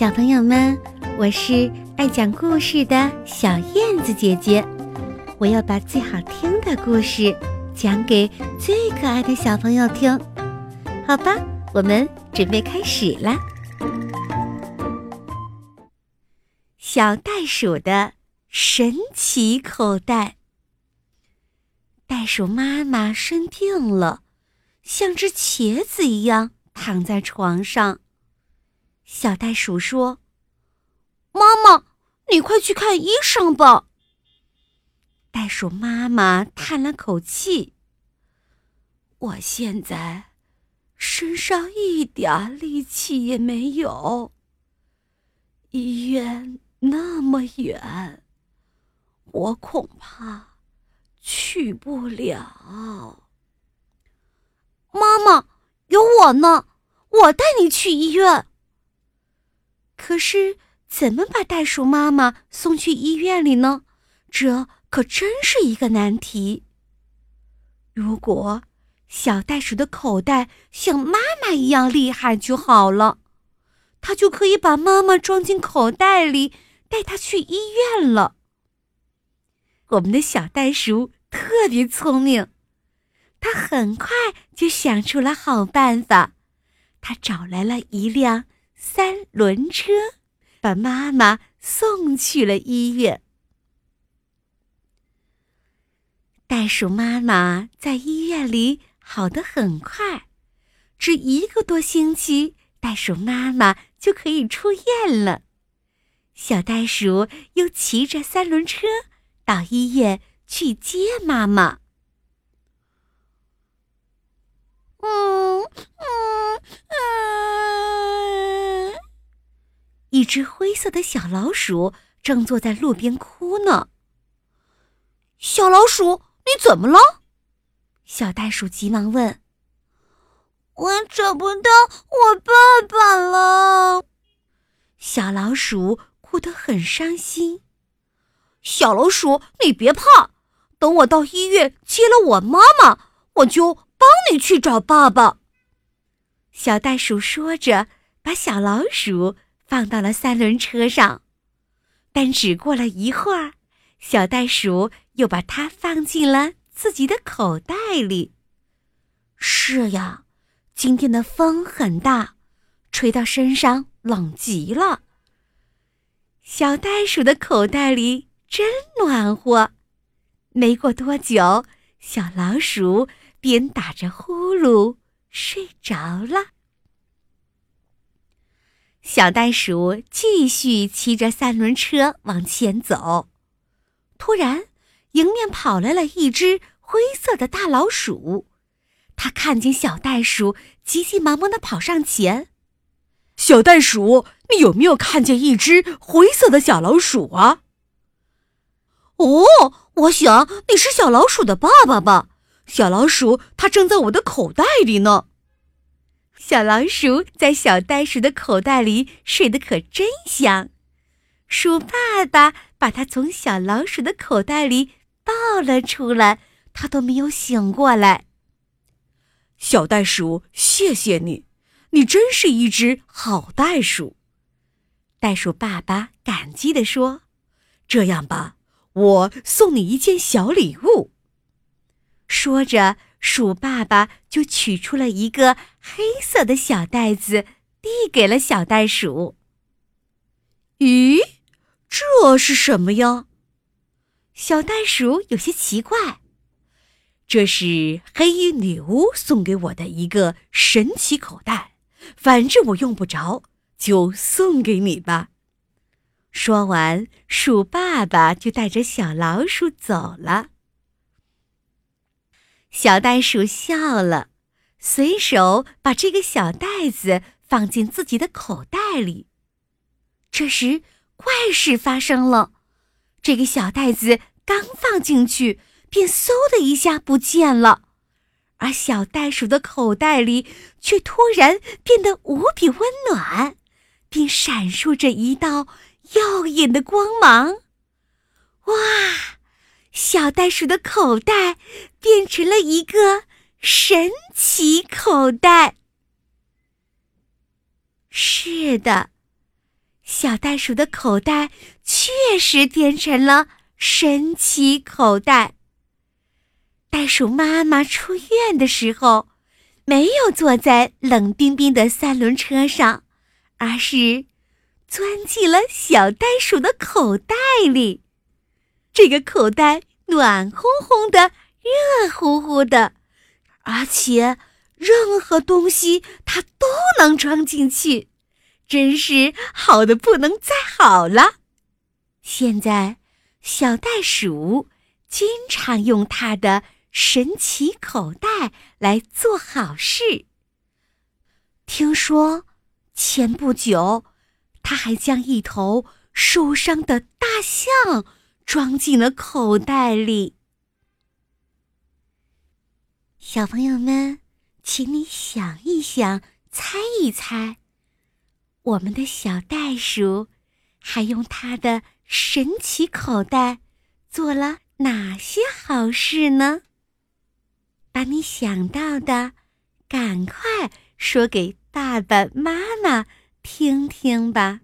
小朋友们，我是爱讲故事的小燕子姐姐，我要把最好听的故事讲给最可爱的小朋友听，好吧？我们准备开始啦。小袋鼠的神奇口袋。袋鼠妈妈生病了，像只茄子一样躺在床上。小袋鼠说：“妈妈，你快去看医生吧。”袋鼠妈妈叹了口气：“我现在身上一点力气也没有，医院那么远，我恐怕……”去不了，妈妈，有我呢，我带你去医院。可是，怎么把袋鼠妈妈送去医院里呢？这可真是一个难题。如果小袋鼠的口袋像妈妈一样厉害就好了，它就可以把妈妈装进口袋里，带她去医院了。我们的小袋鼠特别聪明，它很快就想出了好办法。它找来了一辆三轮车，把妈妈送去了医院。袋鼠妈妈在医院里好得很快，只一个多星期，袋鼠妈妈就可以出院了。小袋鼠又骑着三轮车。到医院去接妈妈。嗯嗯，一只灰色的小老鼠正坐在路边哭呢。小老鼠，你怎么了？小袋鼠急忙问。我找不到我爸爸了。小老鼠哭得很伤心。小老鼠，你别怕，等我到医院接了我妈妈，我就帮你去找爸爸。小袋鼠说着，把小老鼠放到了三轮车上，但只过了一会儿，小袋鼠又把它放进了自己的口袋里。是呀，今天的风很大，吹到身上冷极了。小袋鼠的口袋里。真暖和，没过多久，小老鼠便打着呼噜睡着了。小袋鼠继续骑着三轮车往前走，突然，迎面跑来了一只灰色的大老鼠。它看见小袋鼠，急急忙忙的跑上前：“小袋鼠，你有没有看见一只灰色的小老鼠啊？”哦，我想你是小老鼠的爸爸吧？小老鼠它正在我的口袋里呢。小老鼠在小袋鼠的口袋里睡得可真香，鼠爸爸把它从小老鼠的口袋里抱了出来，它都没有醒过来。小袋鼠，谢谢你，你真是一只好袋鼠。袋鼠爸爸感激地说：“这样吧。”我送你一件小礼物。说着，鼠爸爸就取出了一个黑色的小袋子，递给了小袋鼠。咦，这是什么呀？小袋鼠有些奇怪。这是黑衣女巫送给我的一个神奇口袋，反正我用不着，就送给你吧。说完，鼠爸爸就带着小老鼠走了。小袋鼠笑了，随手把这个小袋子放进自己的口袋里。这时，怪事发生了，这个小袋子刚放进去，便嗖的一下不见了，而小袋鼠的口袋里却突然变得无比温暖，并闪烁着一道。耀眼的光芒！哇，小袋鼠的口袋变成了一个神奇口袋。是的，小袋鼠的口袋确实变成了神奇口袋。袋鼠妈妈出院的时候，没有坐在冷冰冰的三轮车上，而是钻进了小袋鼠的口袋里。这个口袋暖烘烘的，热乎乎的，而且任何东西它都能装进去，真是好的不能再好了。现在，小袋鼠经常用它的。神奇口袋来做好事。听说前不久，他还将一头受伤的大象装进了口袋里。小朋友们，请你想一想，猜一猜，我们的小袋鼠还用它的神奇口袋做了哪些好事呢？把你想到的，赶快说给爸爸妈妈听听吧。